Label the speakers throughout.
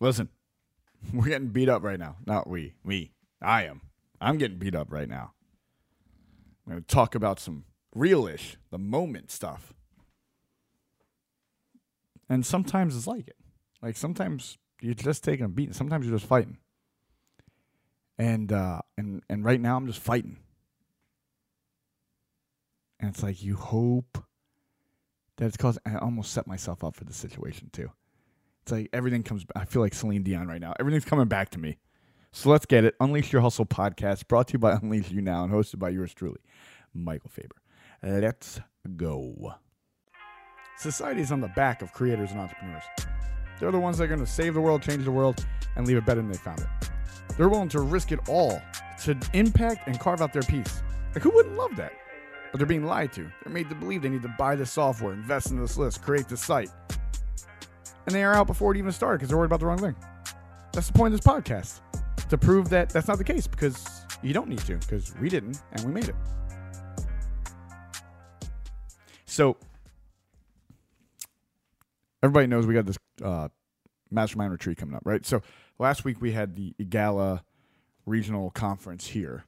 Speaker 1: Listen, we're getting beat up right now. Not we. Me. I am. I'm getting beat up right now. I'm going to talk about some real-ish, the moment stuff. And sometimes it's like it. Like sometimes you're just taking a beat. Sometimes you're just fighting. And uh, and and right now I'm just fighting. And it's like you hope that it's caused. I almost set myself up for the situation too. It's like everything comes. I feel like Celine Dion right now. Everything's coming back to me. So let's get it. Unleash Your Hustle podcast, brought to you by Unleash You Now and hosted by yours truly, Michael Faber. Let's go. Society is on the back of creators and entrepreneurs. They're the ones that are going to save the world, change the world, and leave it better than they found it. They're willing to risk it all to impact and carve out their piece. Like, who wouldn't love that? But they're being lied to. They're made to believe they need to buy this software, invest in this list, create this site. And they are out before it even started because they're worried about the wrong thing. That's the point of this podcast to prove that that's not the case because you don't need to because we didn't and we made it. So, everybody knows we got this uh, mastermind retreat coming up, right? So, last week we had the Igala regional conference here.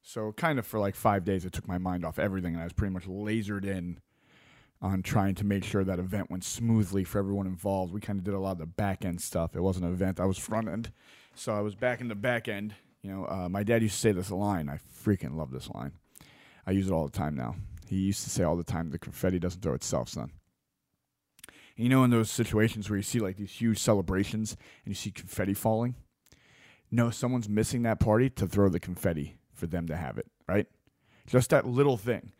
Speaker 1: So, kind of for like five days, it took my mind off everything, and I was pretty much lasered in on trying to make sure that event went smoothly for everyone involved. We kind of did a lot of the back end stuff. It wasn't an event, I was front end. So, I was back in the back end. You know, uh, my dad used to say this line. I freaking love this line. I use it all the time now. He used to say all the time, the confetti doesn't throw itself, son. And you know, in those situations where you see like these huge celebrations and you see confetti falling, no, someone's missing that party to throw the confetti for them to have it, right? Just that little thing,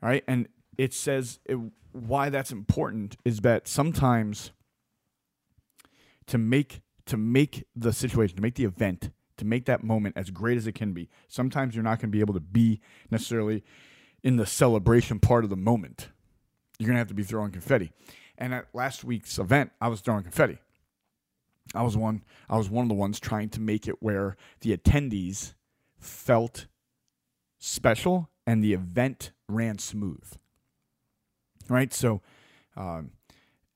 Speaker 1: right? And it says it, why that's important is that sometimes to make to make the situation, to make the event, to make that moment as great as it can be, sometimes you're not going to be able to be necessarily in the celebration part of the moment. You're going to have to be throwing confetti. And at last week's event, I was throwing confetti. I was one I was one of the ones trying to make it where the attendees felt special and the event ran smooth. Right? So um,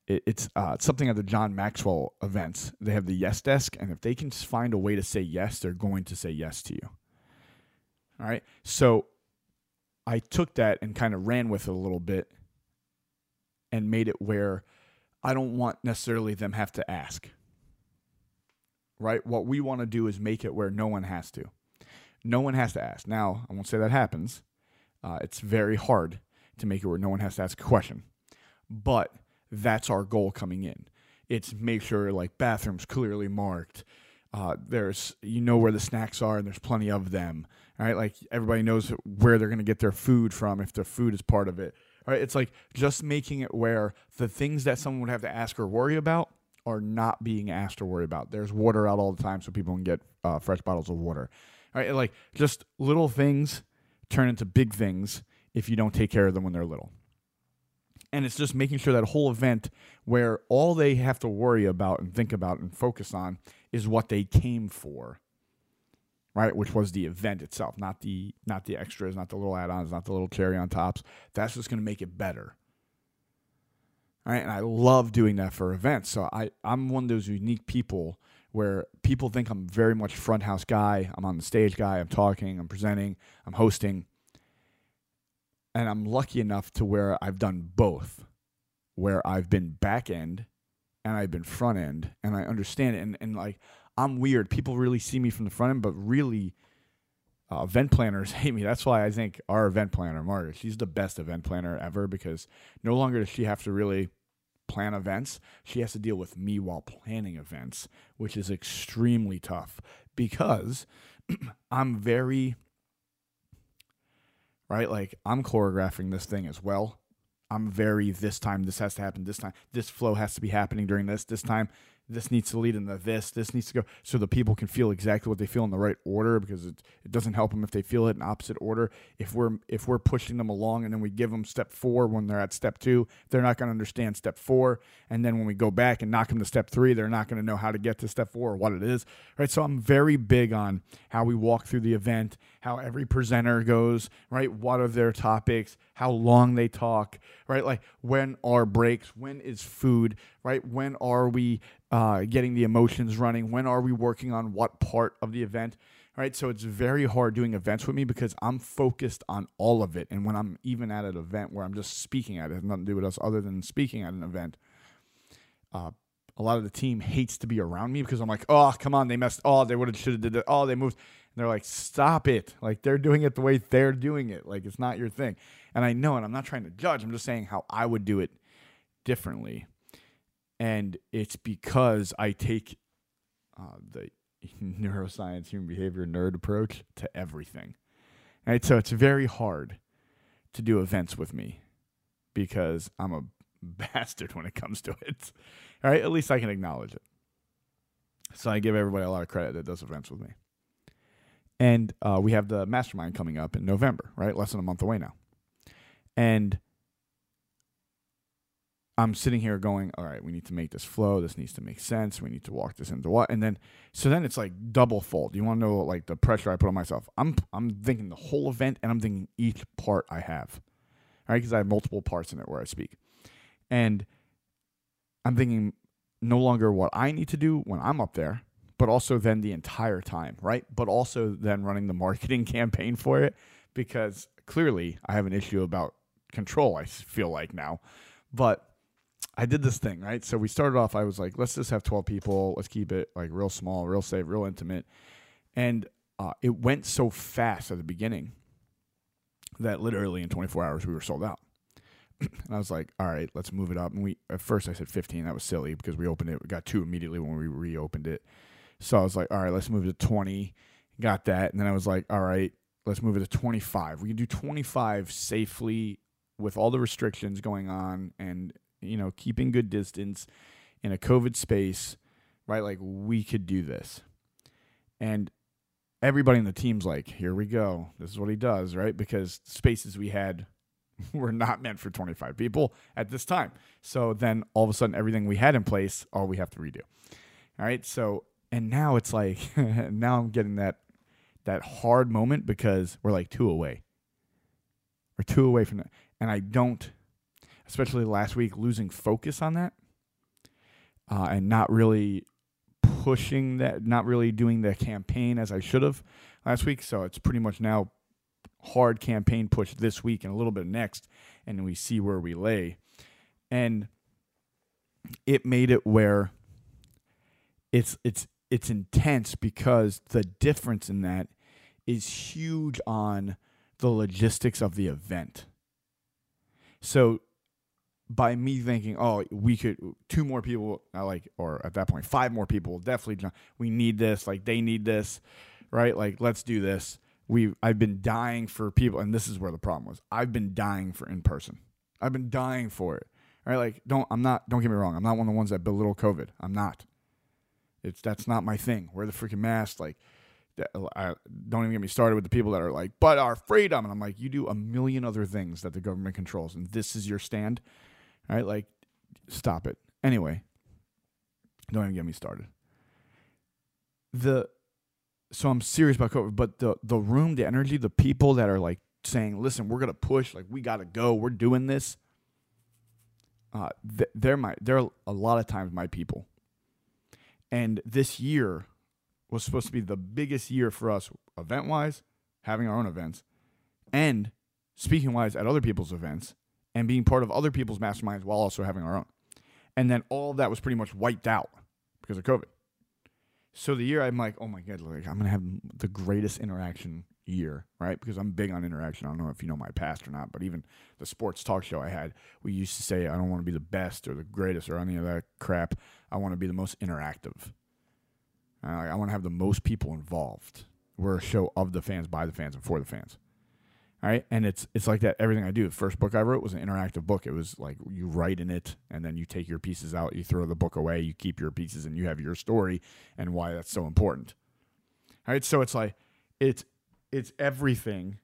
Speaker 1: it, it's uh, something at the John Maxwell events. They have the yes desk, and if they can find a way to say yes, they're going to say yes to you. All right. So I took that and kind of ran with it a little bit and made it where I don't want necessarily them have to ask. Right? What we want to do is make it where no one has to. No one has to ask. Now, I won't say that happens. Uh, it's very hard to make it where no one has to ask a question. But that's our goal coming in. It's make sure like bathrooms clearly marked. Uh, there's you know where the snacks are and there's plenty of them. All right, like everybody knows where they're gonna get their food from if their food is part of it. All right, it's like just making it where the things that someone would have to ask or worry about are not being asked or worry about. There's water out all the time, so people can get uh, fresh bottles of water. All right, like just little things turn into big things if you don't take care of them when they're little. And it's just making sure that whole event where all they have to worry about and think about and focus on is what they came for. Right, which was the event itself, not the not the extras, not the little add-ons, not the little cherry on tops. That's just going to make it better. All right, and I love doing that for events. So I I'm one of those unique people where people think I'm very much front house guy. I'm on the stage guy. I'm talking. I'm presenting. I'm hosting. And I'm lucky enough to where I've done both, where I've been back end and I've been front end, and I understand it. And and like I'm weird. People really see me from the front end, but really. Uh, event planners hate me. That's why I think our event planner, Margaret, she's the best event planner ever because no longer does she have to really plan events. She has to deal with me while planning events, which is extremely tough because I'm very right? Like I'm choreographing this thing as well. I'm very this time this has to happen this time. This flow has to be happening during this this time. This needs to lead into this. This needs to go so the people can feel exactly what they feel in the right order because it, it doesn't help them if they feel it in opposite order. If we're if we're pushing them along and then we give them step four when they're at step two, they're not going to understand step four. And then when we go back and knock them to step three, they're not going to know how to get to step four or what it is. Right. So I'm very big on how we walk through the event, how every presenter goes. Right. What are their topics? How long they talk. Right. Like when are breaks? When is food? Right? When are we uh, getting the emotions running? When are we working on what part of the event? Right. So it's very hard doing events with me because I'm focused on all of it. And when I'm even at an event where I'm just speaking at it, has nothing to do with us other than speaking at an event, uh, a lot of the team hates to be around me because I'm like, oh, come on, they messed. Oh, they would have should have did it. Oh, they moved. And they're like, stop it. Like they're doing it the way they're doing it. Like it's not your thing. And I know, and I'm not trying to judge. I'm just saying how I would do it differently. And it's because I take uh, the neuroscience, human behavior, nerd approach to everything. Right. So it's very hard to do events with me because I'm a bastard when it comes to it. All right, at least I can acknowledge it. So I give everybody a lot of credit that does events with me. And uh, we have the mastermind coming up in November, right? Less than a month away now. And I'm sitting here going, all right, we need to make this flow. This needs to make sense. We need to walk this into what? And then, so then it's like double fold. You want to know like the pressure I put on myself? I'm I'm thinking the whole event, and I'm thinking each part I have, all right? Because I have multiple parts in it where I speak, and I'm thinking no longer what I need to do when I'm up there, but also then the entire time, right? But also then running the marketing campaign for it because clearly I have an issue about control, I feel like now. But I did this thing, right? So we started off, I was like, let's just have 12 people. Let's keep it like real small, real safe, real intimate. And uh, it went so fast at the beginning that literally in 24 hours we were sold out. and I was like, all right, let's move it up. And we at first I said 15. That was silly because we opened it. We got two immediately when we reopened it. So I was like, all right, let's move it to 20. Got that. And then I was like, all right, let's move it to 25. We can do 25 safely with all the restrictions going on and, you know, keeping good distance in a COVID space, right? Like we could do this. And everybody in the team's like, here we go. This is what he does, right? Because spaces we had were not meant for 25 people at this time. So then all of a sudden, everything we had in place, all we have to redo. All right. So, and now it's like, now I'm getting that, that hard moment because we're like two away. We're two away from that. And I don't, especially last week, losing focus on that uh, and not really pushing that, not really doing the campaign as I should have last week. So it's pretty much now hard campaign push this week and a little bit next, and we see where we lay. And it made it where it's it's it's intense because the difference in that is huge on the logistics of the event. So by me thinking, oh, we could two more people, uh, like, or at that point, five more people will definitely. We need this, like they need this, right? Like, let's do this we I've been dying for people, and this is where the problem was. I've been dying for in person. I've been dying for it. All right, like don't I'm not don't get me wrong. I'm not one of the ones that belittle COVID. I'm not. It's that's not my thing. Wear the freaking mask. Like, uh, I, don't even get me started with the people that are like, but our freedom. And I'm like, you do a million other things that the government controls, and this is your stand. All right, like, stop it. Anyway, don't even get me started. The so I'm serious about COVID. But the the room, the energy, the people that are like saying, "Listen, we're gonna push. Like we gotta go. We're doing this." Uh, th- they're my they're a lot of times my people. And this year was supposed to be the biggest year for us, event wise, having our own events, and speaking wise at other people's events, and being part of other people's masterminds while also having our own. And then all of that was pretty much wiped out because of COVID. So the year I'm like, oh my god, like I'm gonna have the greatest interaction year, right? Because I'm big on interaction. I don't know if you know my past or not, but even the sports talk show I had, we used to say I don't want to be the best or the greatest or any of that crap. I want to be the most interactive. Uh, I want to have the most people involved. We're a show of the fans, by the fans, and for the fans. All right. And it's it's like that everything I do. The first book I wrote was an interactive book. It was like you write in it and then you take your pieces out, you throw the book away, you keep your pieces and you have your story and why that's so important. All right. So it's like it's it's everything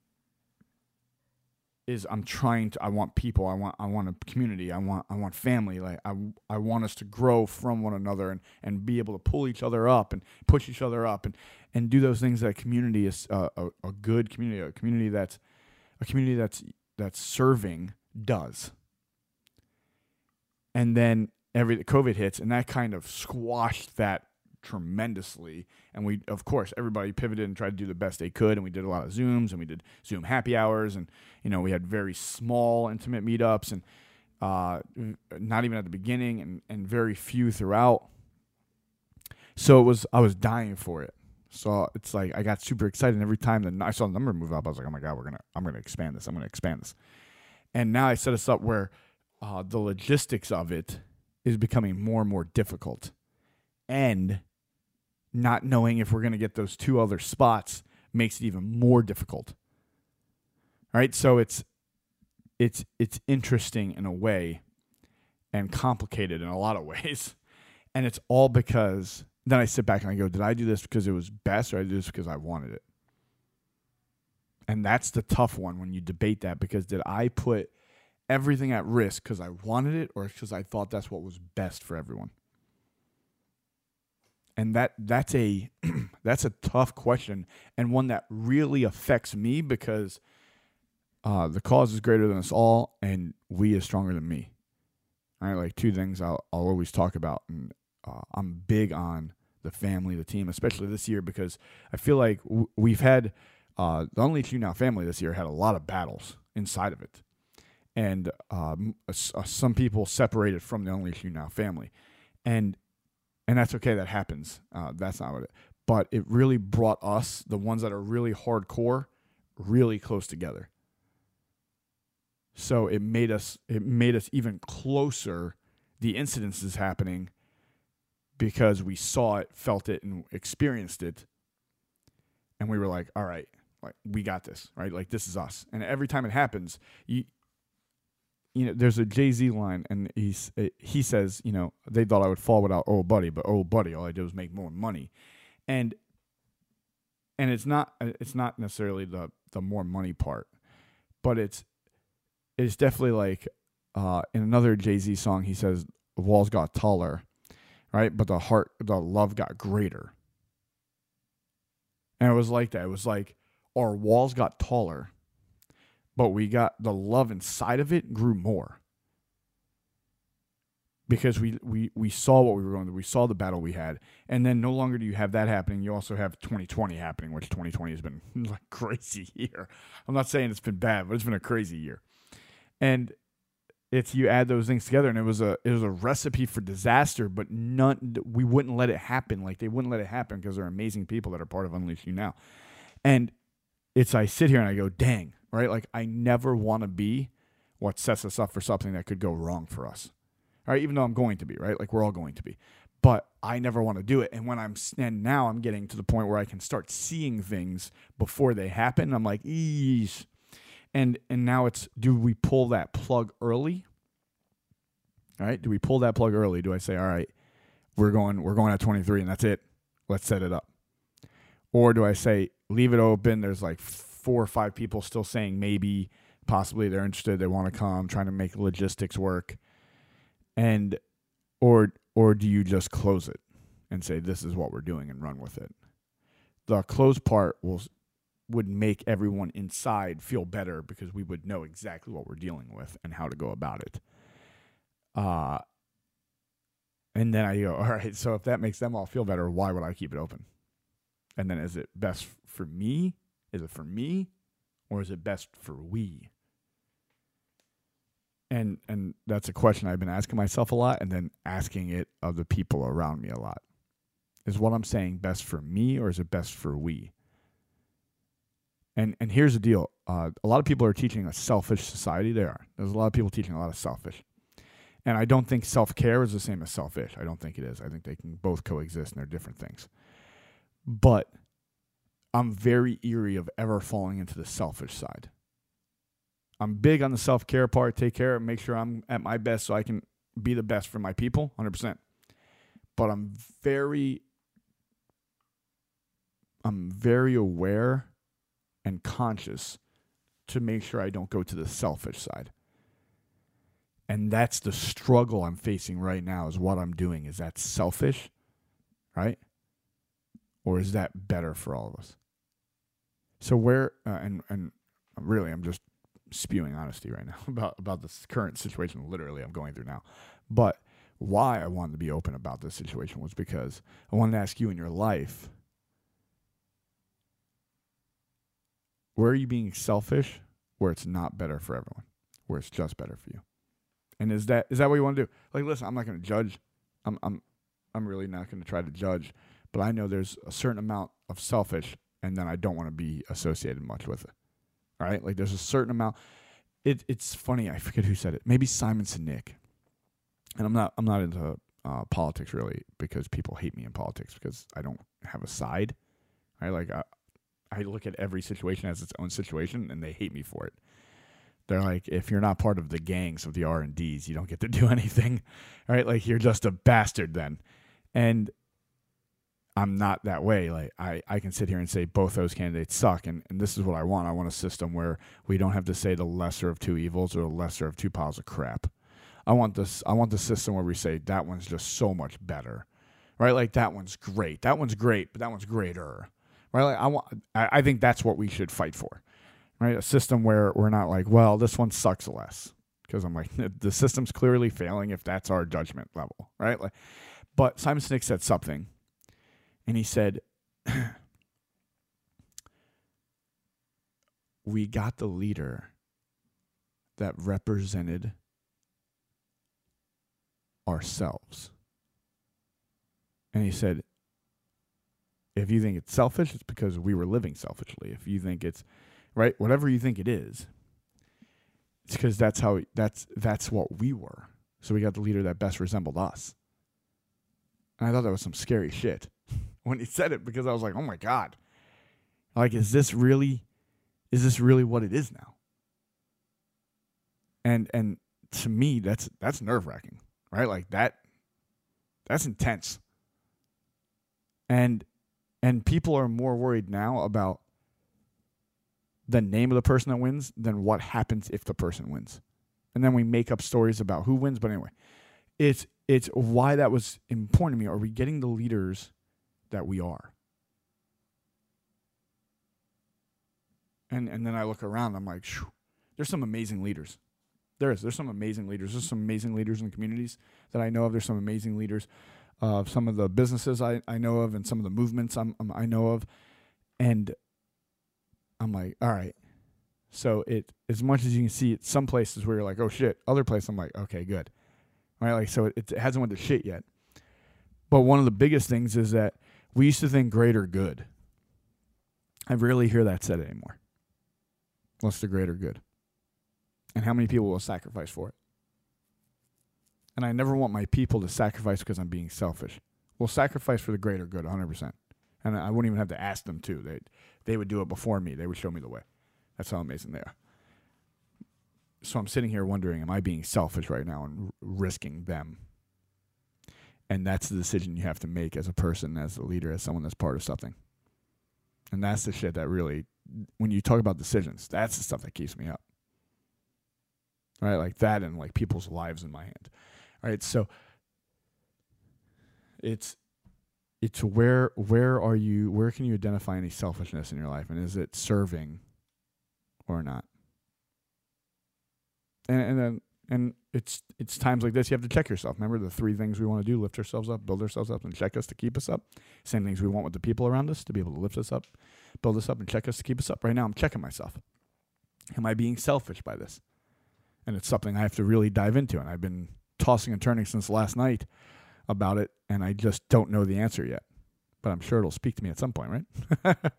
Speaker 1: is I'm trying to I want people, I want I want a community, I want I want family. Like I I want us to grow from one another and and be able to pull each other up and push each other up and and do those things that a community is uh, a, a good community, a community that's a community that's that's serving does. And then every COVID hits, and that kind of squashed that tremendously. And we, of course, everybody pivoted and tried to do the best they could. And we did a lot of Zooms and we did Zoom happy hours. And, you know, we had very small, intimate meetups and uh, not even at the beginning and, and very few throughout. So it was, I was dying for it. So it's like I got super excited. And every time that I saw the number move up, I was like, oh my God, we're to, I'm to expand this. I'm to expand this. And now I set us up where uh, the logistics of it is becoming more and more difficult. And not knowing if we're to get those two other spots makes it even more difficult. All right, so it's it's it's interesting in a way and complicated in a lot of ways. And it's all because then I sit back and I go, did I do this because it was best or I did this because I wanted it? And that's the tough one when you debate that because did I put everything at risk because I wanted it or because I thought that's what was best for everyone? and that that's a that's a tough question and one that really affects me because uh, the cause is greater than us all and we is stronger than me all right like two things i'll, I'll always talk about and uh, i'm big on the family the team especially this year because i feel like w- we've had uh, the Only You Now family this year had a lot of battles inside of it and um, some people separated from the Only You Now family and and that's okay. That happens. Uh, that's not what it. But it really brought us, the ones that are really hardcore, really close together. So it made us it made us even closer. The incidences happening because we saw it, felt it, and experienced it, and we were like, "All right, like we got this, right? Like this is us." And every time it happens, you you know, there's a Jay Z line, and he's uh, he says, you know, they thought I would fall without old buddy, but old buddy, all I did was make more money, and and it's not uh, it's not necessarily the the more money part, but it's it's definitely like uh, in another Jay Z song, he says walls got taller, right, but the heart, the love got greater, and it was like that. It was like our walls got taller but we got the love inside of it grew more because we, we, we saw what we were going through. We saw the battle we had. And then no longer do you have that happening. You also have 2020 happening, which 2020 has been like crazy year. I'm not saying it's been bad, but it's been a crazy year. And it's you add those things together and it was a it was a recipe for disaster, but none we wouldn't let it happen. Like they wouldn't let it happen because they're amazing people that are part of Unleash You Now. And it's I sit here and I go, dang, right? Like I never want to be what sets us up for something that could go wrong for us. All right, even though I'm going to be, right? Like we're all going to be. But I never want to do it. And when I'm and now I'm getting to the point where I can start seeing things before they happen. I'm like, eesh. And and now it's do we pull that plug early? All right? Do we pull that plug early? Do I say, all right, we're going we're going at 23 and that's it. Let's set it up. Or do I say leave it open? There's like four or five people still saying maybe, possibly they're interested, they want to come, trying to make logistics work, and or or do you just close it and say this is what we're doing and run with it? The close part will would make everyone inside feel better because we would know exactly what we're dealing with and how to go about it. Uh and then I go, all right, so if that makes them all feel better, why would I keep it open? And then is it best for me is it for me or is it best for we? And and that's a question I've been asking myself a lot and then asking it of the people around me a lot. Is what I'm saying best for me or is it best for we? And and here's the deal. Uh, a lot of people are teaching a selfish society. They are. There's a lot of people teaching a lot of selfish. And I don't think self care is the same as selfish. I don't think it is. I think they can both coexist and they're different things. But I'm very eerie of ever falling into the selfish side. I'm big on the self care part, take care, make sure I'm at my best so I can be the best for my people, 100%. But I'm very, I'm very aware and conscious to make sure I don't go to the selfish side. And that's the struggle I'm facing right now is what I'm doing. Is that selfish? Right? Or is that better for all of us? So where uh, and and really, I'm just spewing honesty right now about about this current situation. Literally, I'm going through now. But why I wanted to be open about this situation was because I wanted to ask you in your life where are you being selfish where it's not better for everyone, where it's just better for you? And is that is that what you want to do? Like, listen, I'm not going to judge. I'm I'm I'm really not going to try to judge, but I know there's a certain amount of selfish, and then I don't want to be associated much with it. All right, like there's a certain amount. It it's funny. I forget who said it. Maybe Simon Sinek. And I'm not I'm not into uh, politics really because people hate me in politics because I don't have a side. Right? like I, I look at every situation as its own situation, and they hate me for it. They're like, if you're not part of the gangs of the R and D's, you don't get to do anything, right? Like you're just a bastard then. And I'm not that way. Like I, I can sit here and say both those candidates suck, and, and this is what I want. I want a system where we don't have to say the lesser of two evils or the lesser of two piles of crap. I want this. I want the system where we say that one's just so much better, right? Like that one's great. That one's great, but that one's greater, right? Like I want. I, think that's what we should fight for, right? A system where we're not like, well, this one sucks less because I'm like the system's clearly failing if that's our judgment level, right? Like, but Simon Sinek said something, and he said. we got the leader that represented ourselves. And he said, if you think it's selfish, it's because we were living selfishly. If you think it's right, whatever you think it is, it's because that's how that's that's what we were. So we got the leader that best resembled us. And I thought that was some scary shit when he said it because I was like, oh my God. Like, is this really is this really what it is now? And and to me, that's that's nerve wracking right? Like that that's intense. And and people are more worried now about the name of the person that wins than what happens if the person wins. And then we make up stories about who wins, but anyway, it's it's why that was important to me. Are we getting the leaders that we are? And and then I look around, I'm like, there's some amazing leaders. There is. There's some amazing leaders. There's some amazing leaders in the communities that I know of. There's some amazing leaders of some of the businesses I, I know of and some of the movements I'm, I'm, i know of. And I'm like, all right. So it as much as you can see, it's some places where you're like, oh shit. Other places I'm like, okay, good. Right? Like so, it, it hasn't went to shit yet. But one of the biggest things is that we used to think greater good. I rarely hear that said anymore. What's the greater good? and how many people will sacrifice for it. And I never want my people to sacrifice because I'm being selfish. We'll sacrifice for the greater good 100%. And I wouldn't even have to ask them to. They they would do it before me. They would show me the way. That's how amazing they are. So I'm sitting here wondering, am I being selfish right now and risking them? And that's the decision you have to make as a person, as a leader, as someone that's part of something. And that's the shit that really, when you talk about decisions, that's the stuff that keeps me up right? Like that and like people's lives in my hand. All right, so it's it's where where are you where can you identify any selfishness in your life and is it serving or not? And and then and it's it's times like this you have to check yourself. Remember the three things we want to do: lift ourselves up, build ourselves up, and check us to keep us up. Same things we want with the people around us to be able to lift us up, build us up, and check us to keep us up. Right now, I'm checking myself. Am I being selfish by this? and it's something I have to really dive into. And I've been tossing and turning since last night about it, and I just don't know the answer yet. But I'm sure it'll speak to me at some point, right?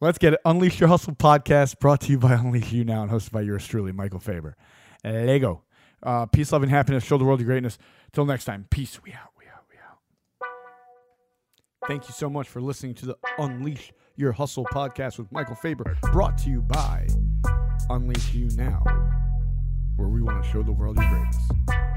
Speaker 1: Let's get it. Unleash Your Hustle podcast brought to you by Unleash You Now and hosted by yours truly, Michael Faber. Lego. Uh, peace, love, and happiness. Show the world your greatness. Till next time, peace. We out. We out. We out. Thank you so much for listening to the Unleash Your Hustle podcast with Michael Faber, brought to you by Unleash You Now where we want to show the world your greatness.